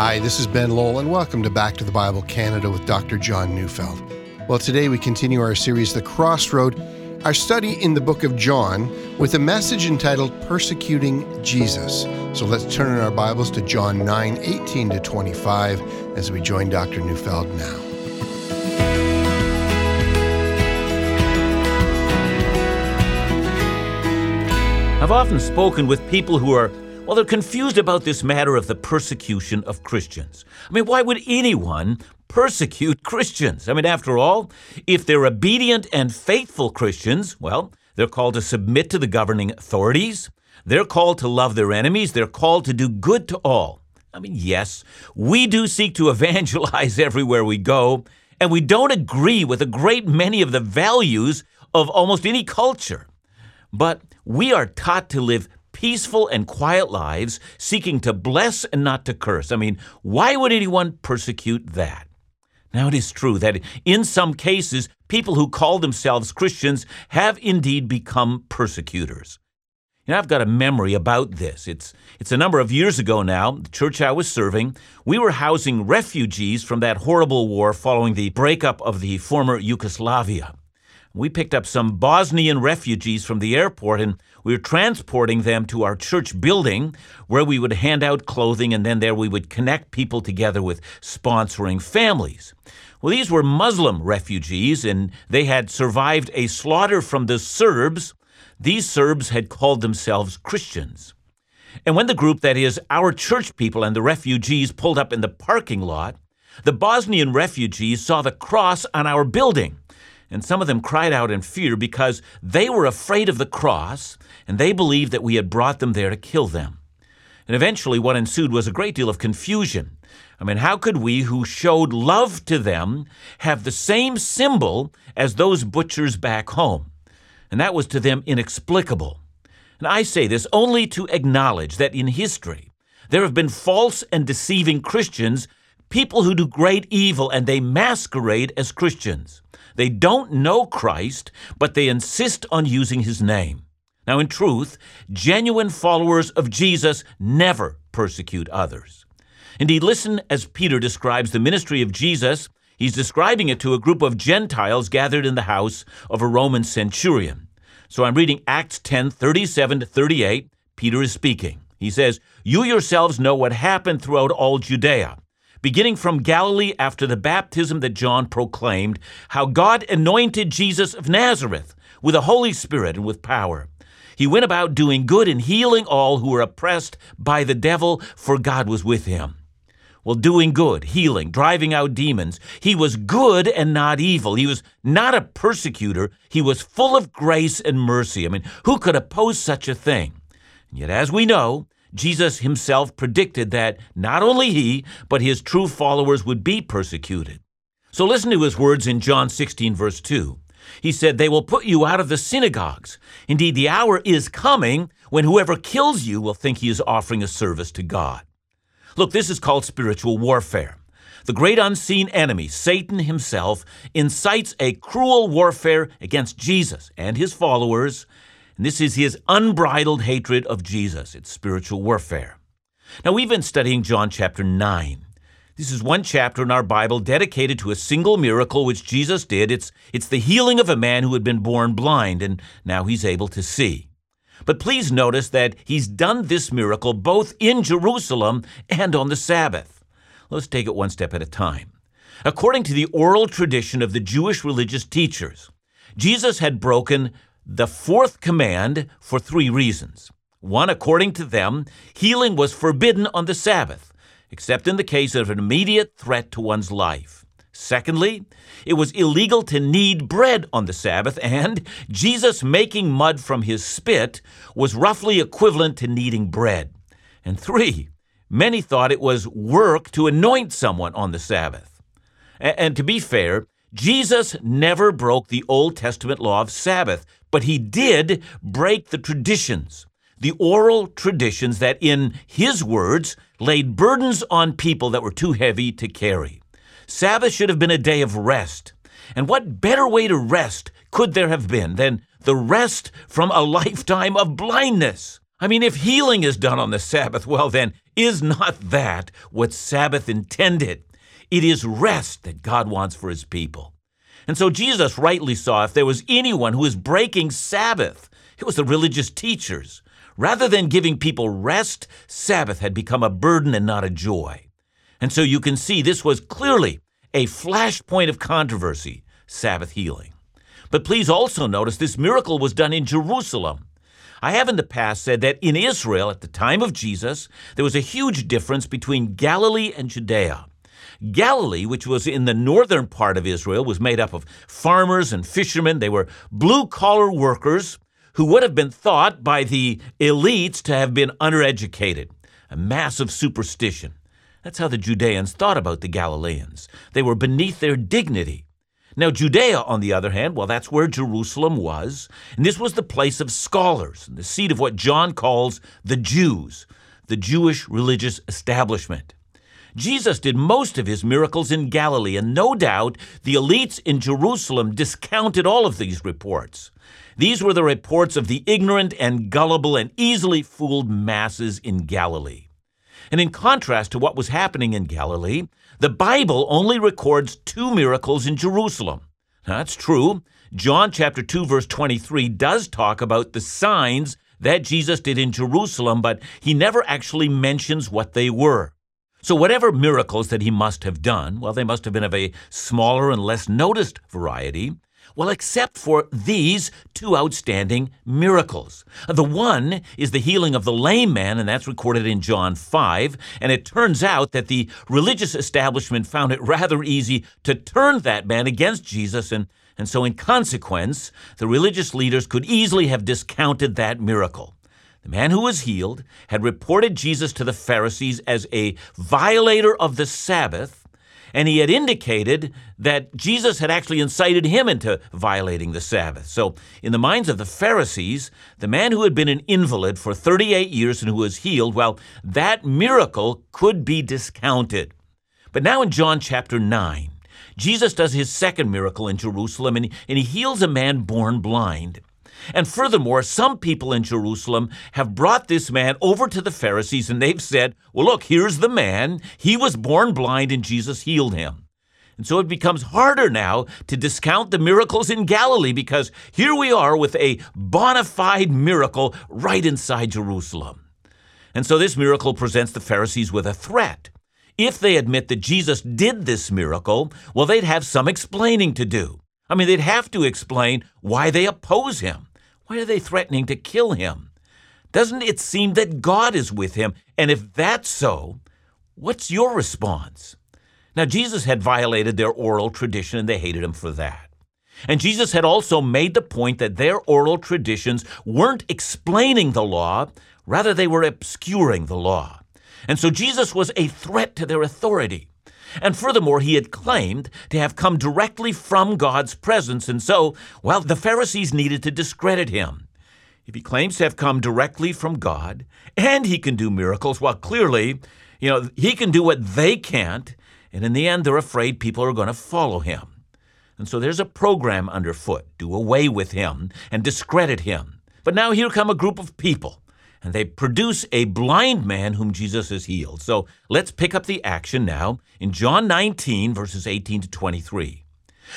Hi, this is Ben Lowell, and welcome to Back to the Bible Canada with Dr. John Neufeld. Well, today we continue our series, The Crossroad, our study in the book of John, with a message entitled Persecuting Jesus. So let's turn in our Bibles to John 9 18 to 25 as we join Dr. Neufeld now. I've often spoken with people who are, well, they're confused about this matter of the persecution of Christians. I mean, why would anyone persecute Christians? I mean, after all, if they're obedient and faithful Christians, well, they're called to submit to the governing authorities. They're called to love their enemies. They're called to do good to all. I mean, yes, we do seek to evangelize everywhere we go, and we don't agree with a great many of the values of almost any culture. But we are taught to live peaceful and quiet lives, seeking to bless and not to curse. I mean, why would anyone persecute that? Now, it is true that in some cases, people who call themselves Christians have indeed become persecutors. You know, I've got a memory about this. It's, it's a number of years ago now, the church I was serving, we were housing refugees from that horrible war following the breakup of the former Yugoslavia. We picked up some Bosnian refugees from the airport and we were transporting them to our church building where we would hand out clothing and then there we would connect people together with sponsoring families. Well, these were Muslim refugees and they had survived a slaughter from the Serbs. These Serbs had called themselves Christians. And when the group, that is, our church people and the refugees, pulled up in the parking lot, the Bosnian refugees saw the cross on our building and some of them cried out in fear because they were afraid of the cross and they believed that we had brought them there to kill them. And eventually, what ensued was a great deal of confusion. I mean, how could we who showed love to them have the same symbol as those butchers back home? And that was to them inexplicable. And I say this only to acknowledge that in history, there have been false and deceiving Christians, people who do great evil, and they masquerade as Christians. They don't know Christ, but they insist on using his name. Now, in truth, genuine followers of Jesus never persecute others. Indeed, listen as Peter describes the ministry of Jesus. He's describing it to a group of Gentiles gathered in the house of a Roman centurion. So I'm reading Acts 10 37 to 38. Peter is speaking. He says, You yourselves know what happened throughout all Judea beginning from Galilee after the baptism that John proclaimed, how God anointed Jesus of Nazareth with the Holy Spirit and with power. He went about doing good and healing all who were oppressed by the devil, for God was with him. Well, doing good, healing, driving out demons. He was good and not evil. He was not a persecutor. He was full of grace and mercy. I mean, who could oppose such a thing? And yet, as we know, Jesus himself predicted that not only he, but his true followers would be persecuted. So listen to his words in John 16, verse 2. He said, They will put you out of the synagogues. Indeed, the hour is coming when whoever kills you will think he is offering a service to God. Look, this is called spiritual warfare. The great unseen enemy, Satan himself, incites a cruel warfare against Jesus and his followers and this is his unbridled hatred of Jesus. It's spiritual warfare. Now, we've been studying John chapter 9. This is one chapter in our Bible dedicated to a single miracle which Jesus did. It's, it's the healing of a man who had been born blind, and now he's able to see. But please notice that he's done this miracle both in Jerusalem and on the Sabbath. Let's take it one step at a time. According to the oral tradition of the Jewish religious teachers, Jesus had broken the fourth command for three reasons. One, according to them, healing was forbidden on the Sabbath, except in the case of an immediate threat to one's life. Secondly, it was illegal to knead bread on the Sabbath, and Jesus making mud from his spit was roughly equivalent to kneading bread. And three, many thought it was work to anoint someone on the Sabbath. And to be fair, Jesus never broke the Old Testament law of Sabbath, but he did break the traditions, the oral traditions that, in his words, laid burdens on people that were too heavy to carry. Sabbath should have been a day of rest. And what better way to rest could there have been than the rest from a lifetime of blindness? I mean, if healing is done on the Sabbath, well, then Is not that what Sabbath intended? It is rest that God wants for his people. And so Jesus rightly saw if there was anyone who was breaking Sabbath, it was the religious teachers. Rather than giving people rest, Sabbath had become a burden and not a joy. And so you can see this was clearly a flashpoint of controversy, Sabbath healing. But please also notice this miracle was done in Jerusalem. I have in the past said that in Israel, at the time of Jesus, there was a huge difference between Galilee and Judea. Galilee, which was in the northern part of Israel, was made up of farmers and fishermen. They were blue collar workers who would have been thought by the elites to have been undereducated, a massive superstition. That's how the Judeans thought about the Galileans. They were beneath their dignity. Now, Judea, on the other hand, well, that's where Jerusalem was, and this was the place of scholars, and the seat of what John calls the Jews, the Jewish religious establishment. Jesus did most of his miracles in Galilee, and no doubt the elites in Jerusalem discounted all of these reports. These were the reports of the ignorant and gullible and easily fooled masses in Galilee. And in contrast to what was happening in Galilee, the Bible only records two miracles in Jerusalem. That's true. John chapter 2 verse 23 does talk about the signs that Jesus did in Jerusalem, but he never actually mentions what they were. So whatever miracles that he must have done, well, they must have been of a smaller and less noticed variety, well, except for these two outstanding miracles. The one is the healing of the lame man, and that's recorded in John 5. And it turns out that the religious establishment found it rather easy to turn that man against Jesus. And, and so, in consequence, the religious leaders could easily have discounted that miracle. The man who was healed had reported Jesus to the Pharisees as a violator of the Sabbath and he had indicated that Jesus had actually incited him into violating the Sabbath. So, in the minds of the Pharisees, the man who had been an invalid for 38 years and who was healed, well, that miracle could be discounted. But now in John chapter 9, Jesus does his second miracle in Jerusalem and, and he heals a man born blind. And furthermore, some people in Jerusalem have brought this man over to the Pharisees and they've said, well, look, here's the man. He was born blind and Jesus healed him. And so it becomes harder now to discount the miracles in Galilee because here we are with a bona fide miracle right inside Jerusalem. And so this miracle presents the Pharisees with a threat. If they admit that Jesus did this miracle, well, they'd have some explaining to do. I mean, they'd have to explain why they oppose him. Why are they threatening to kill him? Doesn't it seem that God is with him? And if that's so, what's your response? Now, Jesus had violated their oral tradition and they hated him for that. And Jesus had also made the point that their oral traditions weren't explaining the law, rather, they were obscuring the law. And so Jesus was a threat to their authority. And furthermore, he had claimed to have come directly from God's presence, and so, well, the Pharisees needed to discredit him. If he claims to have come directly from God, and he can do miracles, well, clearly, you know, he can do what they can't, and in the end, they're afraid people are going to follow him. And so there's a program underfoot do away with him and discredit him. But now here come a group of people and they produce a blind man whom Jesus has healed. So let's pick up the action now in John 19, verses 18 to 23.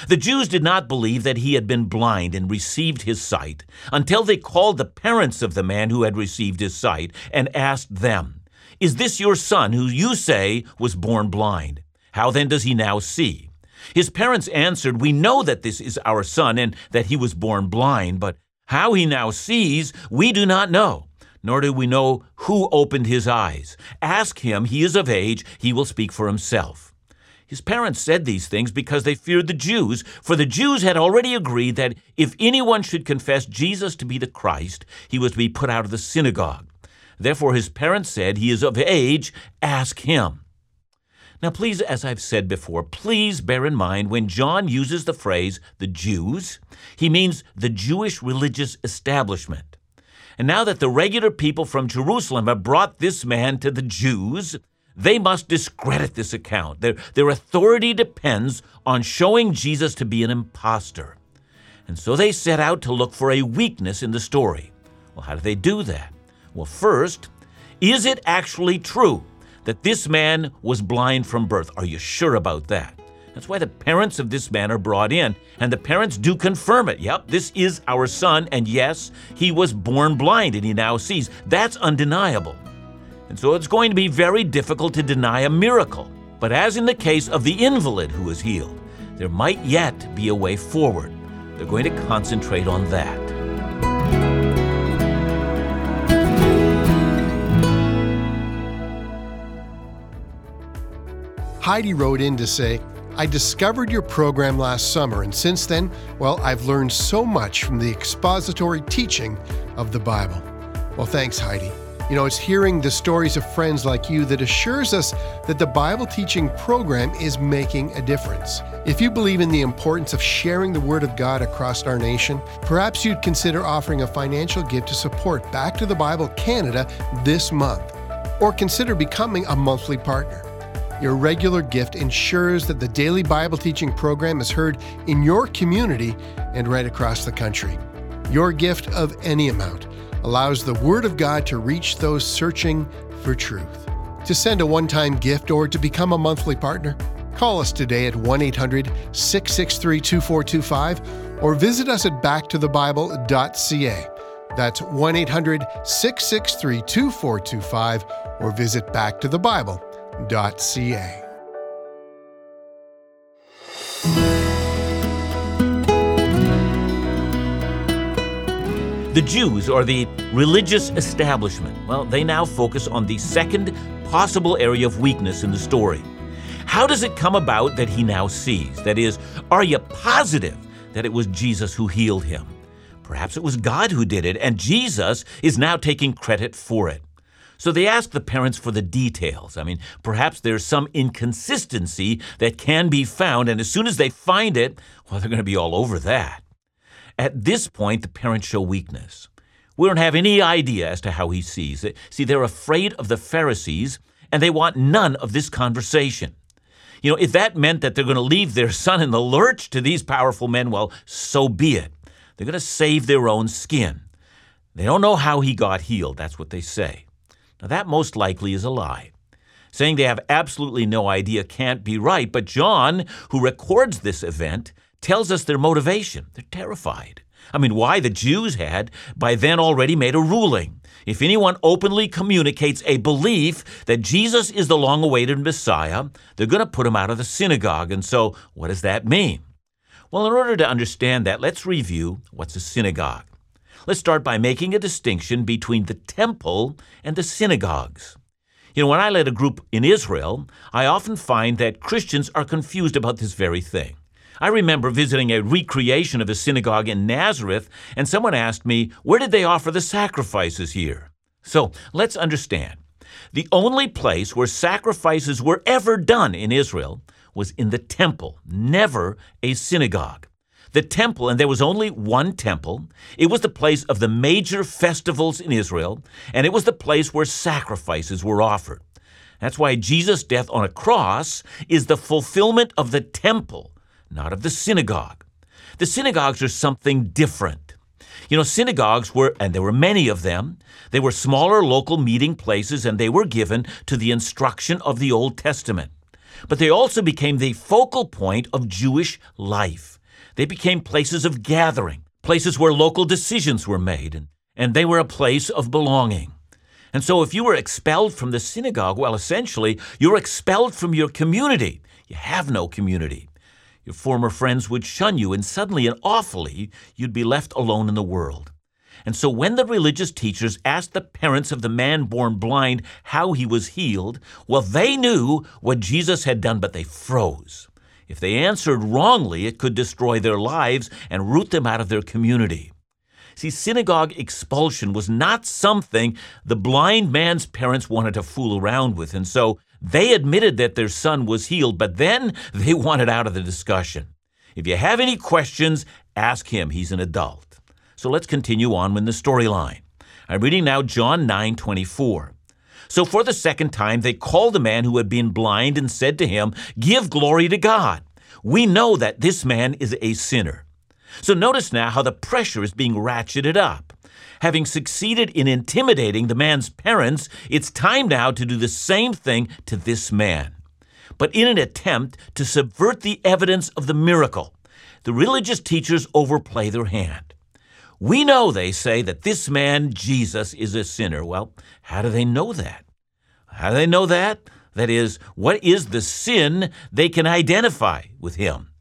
The Jews did not believe that he had been blind and received his sight until they called the parents of the man who had received his sight and asked them, Is this your son who you say was born blind? How then does he now see? His parents answered, We know that this is our son and that he was born blind, but how he now sees, we do not know nor do we know who opened his eyes. Ask him, he is of age, he will speak for himself. His parents said these things because they feared the Jews, for the Jews had already agreed that if anyone should confess Jesus to be the Christ, he was to be put out of the synagogue. Therefore, his parents said, He is of age, ask him. Now, please, as I've said before, please bear in mind when John uses the phrase the Jews, he means the Jewish religious establishment. And now that the regular people from Jerusalem have brought this man to the Jews, they must discredit this account. Their, their authority depends on showing Jesus to be an impostor. And so they set out to look for a weakness in the story. Well, how do they do that? Well, first, is it actually true that this man was blind from birth. Are you sure about that? That's why the parents of this man are brought in, and the parents do confirm it. Yep, this is our son, and yes, he was born blind and he now sees. That's undeniable. And so it's going to be very difficult to deny a miracle. But as in the case of the invalid who is healed, there might yet be a way forward. They're going to concentrate on that. Heidi wrote in to say, I discovered your program last summer, and since then, well, I've learned so much from the expository teaching of the Bible. Well, thanks, Heidi. You know, it's hearing the stories of friends like you that assures us that the Bible teaching program is making a difference. If you believe in the importance of sharing the Word of God across our nation, perhaps you'd consider offering a financial gift to support Back to the Bible Canada this month, or consider becoming a monthly partner. Your regular gift ensures that the daily Bible teaching program is heard in your community and right across the country. Your gift of any amount allows the Word of God to reach those searching for truth. To send a one time gift or to become a monthly partner, call us today at 1 800 663 2425 or visit us at backtothebible.ca. That's 1 800 663 2425 or visit backtothebible.ca. The Jews, or the religious establishment, well, they now focus on the second possible area of weakness in the story. How does it come about that he now sees? That is, are you positive that it was Jesus who healed him? Perhaps it was God who did it, and Jesus is now taking credit for it. So they ask the parents for the details. I mean, perhaps there's some inconsistency that can be found, and as soon as they find it, well, they're going to be all over that. At this point, the parents show weakness. We don't have any idea as to how he sees it. See, they're afraid of the Pharisees, and they want none of this conversation. You know, if that meant that they're going to leave their son in the lurch to these powerful men, well, so be it. They're going to save their own skin. They don't know how he got healed. That's what they say. Now, that most likely is a lie. Saying they have absolutely no idea can't be right, but John, who records this event, tells us their motivation. They're terrified. I mean, why the Jews had by then already made a ruling. If anyone openly communicates a belief that Jesus is the long awaited Messiah, they're going to put him out of the synagogue. And so, what does that mean? Well, in order to understand that, let's review what's a synagogue. Let's start by making a distinction between the temple and the synagogues. You know, when I led a group in Israel, I often find that Christians are confused about this very thing. I remember visiting a recreation of a synagogue in Nazareth, and someone asked me, Where did they offer the sacrifices here? So let's understand. The only place where sacrifices were ever done in Israel was in the temple, never a synagogue. The temple, and there was only one temple, it was the place of the major festivals in Israel, and it was the place where sacrifices were offered. That's why Jesus' death on a cross is the fulfillment of the temple not of the synagogue. The synagogues are something different. You know, synagogues were, and there were many of them, they were smaller local meeting places and they were given to the instruction of the Old Testament. But they also became the focal point of Jewish life. They became places of gathering, places where local decisions were made, and, and they were a place of belonging. And so if you were expelled from the synagogue, well, essentially, you're expelled from your community. You have no community. Your former friends would shun you, and suddenly and awfully, you'd be left alone in the world. And so, when the religious teachers asked the parents of the man born blind how he was healed, well, they knew what Jesus had done, but they froze. If they answered wrongly, it could destroy their lives and root them out of their community. See, synagogue expulsion was not something the blind man's parents wanted to fool around with, and so they admitted that their son was healed, but then they wanted out of the discussion. If you have any questions, ask him. He's an adult. So let's continue on with the storyline. I'm reading now John 9 24. So for the second time, they called the man who had been blind and said to him, Give glory to God. We know that this man is a sinner. So notice now how the pressure is being ratcheted up. Having succeeded in intimidating the man's parents, it's time now to do the same thing to this man. But in an attempt to subvert the evidence of the miracle, the religious teachers overplay their hand. We know, they say, that this man, Jesus, is a sinner. Well, how do they know that? How do they know that? That is, what is the sin they can identify with him?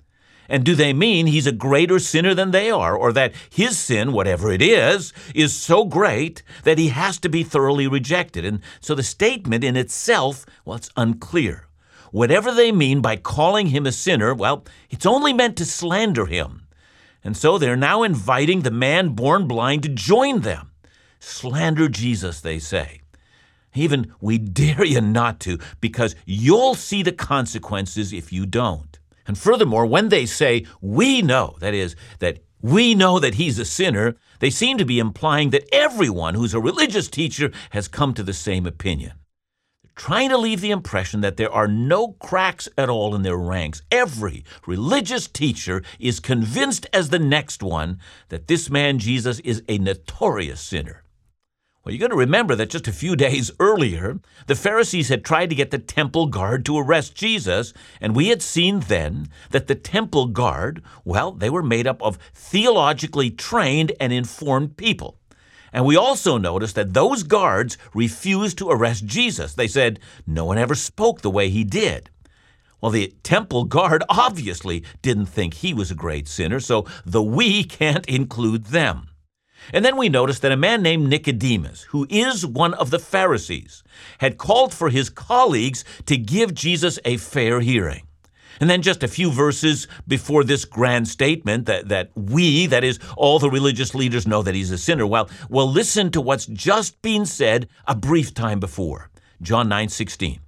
And do they mean he's a greater sinner than they are, or that his sin, whatever it is, is so great that he has to be thoroughly rejected? And so the statement in itself, well, it's unclear. Whatever they mean by calling him a sinner, well, it's only meant to slander him. And so they're now inviting the man born blind to join them. Slander Jesus, they say. Even we dare you not to, because you'll see the consequences if you don't. And furthermore, when they say, we know, that is, that we know that he's a sinner, they seem to be implying that everyone who's a religious teacher has come to the same opinion trying to leave the impression that there are no cracks at all in their ranks. Every religious teacher is convinced as the next one that this man Jesus is a notorious sinner. Well, you're going to remember that just a few days earlier, the Pharisees had tried to get the temple guard to arrest Jesus, and we had seen then that the temple guard, well, they were made up of theologically trained and informed people. And we also notice that those guards refused to arrest Jesus. They said no one ever spoke the way he did. Well, the temple guard obviously didn't think he was a great sinner, so the we can't include them. And then we notice that a man named Nicodemus, who is one of the Pharisees, had called for his colleagues to give Jesus a fair hearing. And then just a few verses before this grand statement that, that we, that is, all the religious leaders know that he's a sinner. Well, well, listen to what's just been said a brief time before. John 9 16.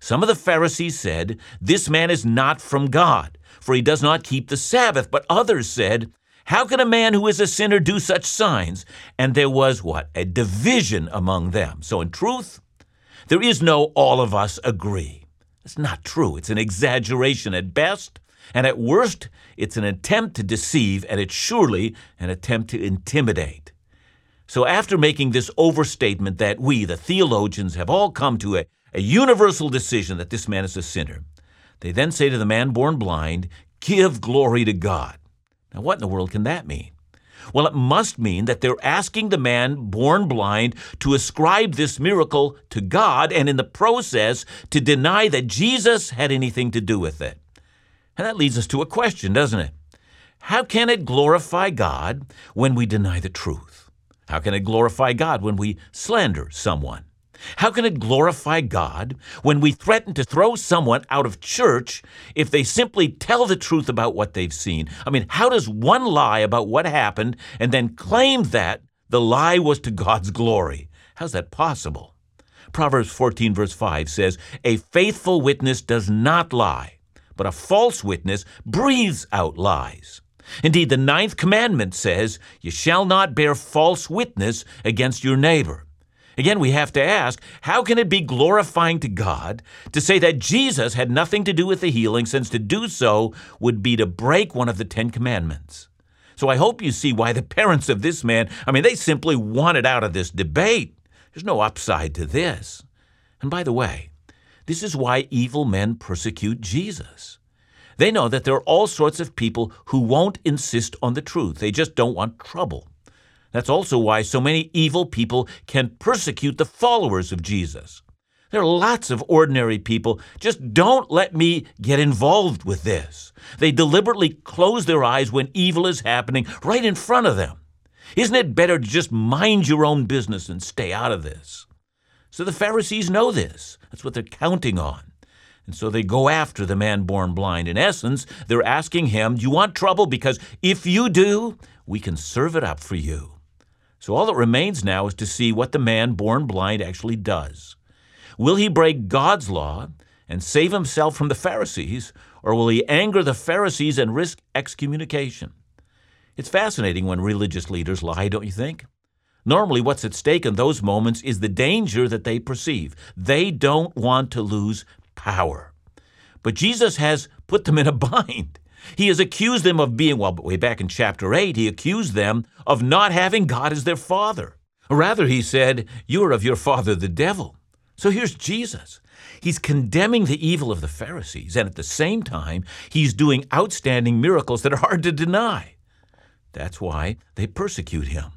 Some of the Pharisees said, This man is not from God, for he does not keep the Sabbath. But others said, How can a man who is a sinner do such signs? And there was what? A division among them. So in truth, there is no all of us agree. It's not true. It's an exaggeration at best, and at worst, it's an attempt to deceive, and it's surely an attempt to intimidate. So, after making this overstatement that we, the theologians, have all come to a, a universal decision that this man is a sinner, they then say to the man born blind, Give glory to God. Now, what in the world can that mean? Well, it must mean that they're asking the man born blind to ascribe this miracle to God and in the process to deny that Jesus had anything to do with it. And that leads us to a question, doesn't it? How can it glorify God when we deny the truth? How can it glorify God when we slander someone? How can it glorify God when we threaten to throw someone out of church if they simply tell the truth about what they've seen? I mean, how does one lie about what happened and then claim that the lie was to God's glory? How's that possible? Proverbs 14, verse 5 says, A faithful witness does not lie, but a false witness breathes out lies. Indeed, the ninth commandment says, You shall not bear false witness against your neighbor. Again, we have to ask how can it be glorifying to God to say that Jesus had nothing to do with the healing, since to do so would be to break one of the Ten Commandments? So I hope you see why the parents of this man, I mean, they simply wanted out of this debate. There's no upside to this. And by the way, this is why evil men persecute Jesus. They know that there are all sorts of people who won't insist on the truth. They just don't want trouble. That's also why so many evil people can persecute the followers of Jesus. There are lots of ordinary people. Just don't let me get involved with this. They deliberately close their eyes when evil is happening right in front of them. Isn't it better to just mind your own business and stay out of this? So the Pharisees know this. That's what they're counting on. And so they go after the man born blind. In essence, they're asking him, Do you want trouble? Because if you do, we can serve it up for you. So all that remains now is to see what the man born blind actually does. Will he break God's law and save himself from the Pharisees, or will he anger the Pharisees and risk excommunication? It's fascinating when religious leaders lie, don't you think? Normally, what's at stake in those moments is the danger that they perceive. They don't want to lose power. But Jesus has put them in a bind. He has accused them of being, well, way back in chapter 8, he accused them of not having God as their father. Rather, he said, You are of your father, the devil. So here's Jesus. He's condemning the evil of the Pharisees, and at the same time, he's doing outstanding miracles that are hard to deny. That's why they persecute him.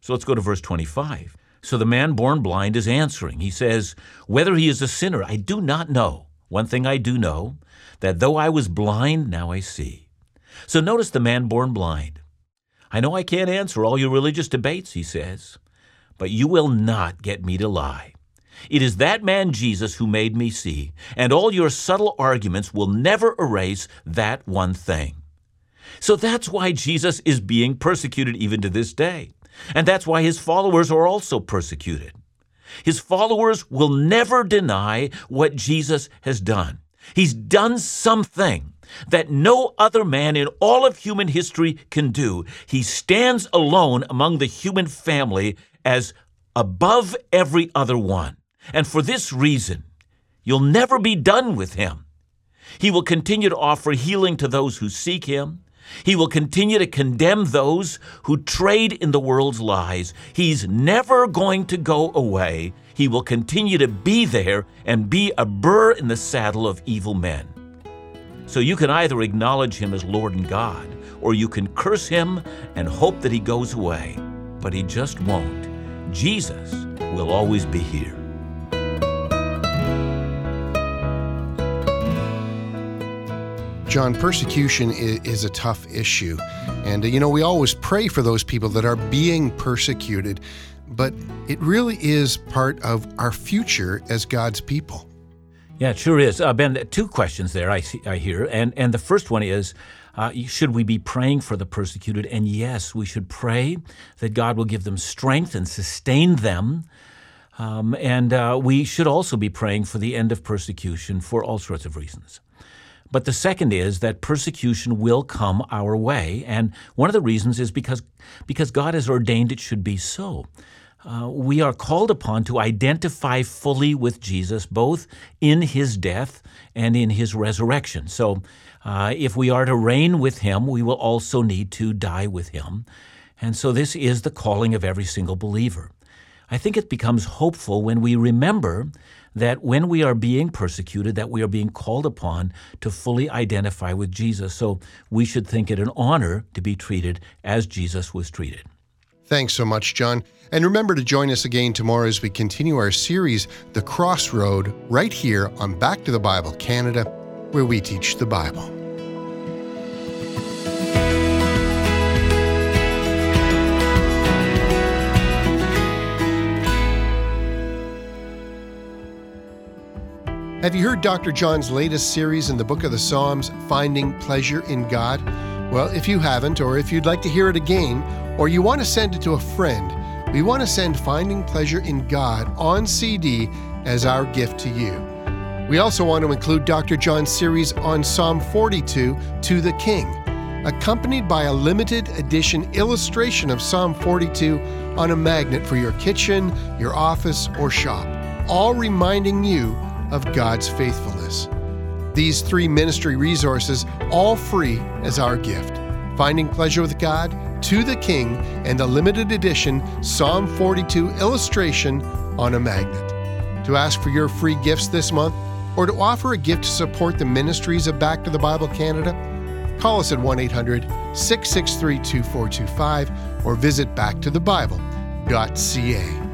So let's go to verse 25. So the man born blind is answering. He says, Whether he is a sinner, I do not know. One thing I do know, that though I was blind, now I see. So notice the man born blind. I know I can't answer all your religious debates, he says, but you will not get me to lie. It is that man Jesus who made me see, and all your subtle arguments will never erase that one thing. So that's why Jesus is being persecuted even to this day. And that's why his followers are also persecuted. His followers will never deny what Jesus has done. He's done something that no other man in all of human history can do. He stands alone among the human family as above every other one. And for this reason, you'll never be done with him. He will continue to offer healing to those who seek him. He will continue to condemn those who trade in the world's lies. He's never going to go away. He will continue to be there and be a burr in the saddle of evil men. So you can either acknowledge him as Lord and God, or you can curse him and hope that he goes away. But he just won't. Jesus will always be here. John, persecution is, a tough issue. And, uh, you know, we always pray for those people that are being persecuted, but it really is part of our future as God's people. Yeah, it sure is. Uh, ben, two questions there I, see, I hear. And, and the first one is uh, should we be praying for the persecuted? And yes, we should pray that God will give them strength and sustain them. Um, and uh, we should also be praying for the end of persecution for all sorts of reasons. But the second is that persecution will come our way. And one of the reasons is because, because God has ordained it should be so. Uh, we are called upon to identify fully with Jesus, both in his death and in his resurrection. So, uh, if we are to reign with him, we will also need to die with him. And so, this is the calling of every single believer. I think it becomes hopeful when we remember that when we are being persecuted, that we are being called upon to fully identify with Jesus. So we should think it an honor to be treated as Jesus was treated. Thanks so much, John. And remember to join us again tomorrow as we continue our series, The Crossroad, right here on Back to the Bible Canada, where we teach the Bible. Have you heard Dr. John's latest series in the book of the Psalms, Finding Pleasure in God? Well, if you haven't, or if you'd like to hear it again, or you want to send it to a friend, we want to send Finding Pleasure in God on CD as our gift to you. We also want to include Dr. John's series on Psalm 42 to the King, accompanied by a limited edition illustration of Psalm 42 on a magnet for your kitchen, your office, or shop, all reminding you of God's faithfulness. These three ministry resources, all free as our gift Finding Pleasure with God, To the King, and a limited edition Psalm 42 illustration on a magnet. To ask for your free gifts this month, or to offer a gift to support the ministries of Back to the Bible Canada, call us at 1 800 663 2425 or visit backtothebible.ca.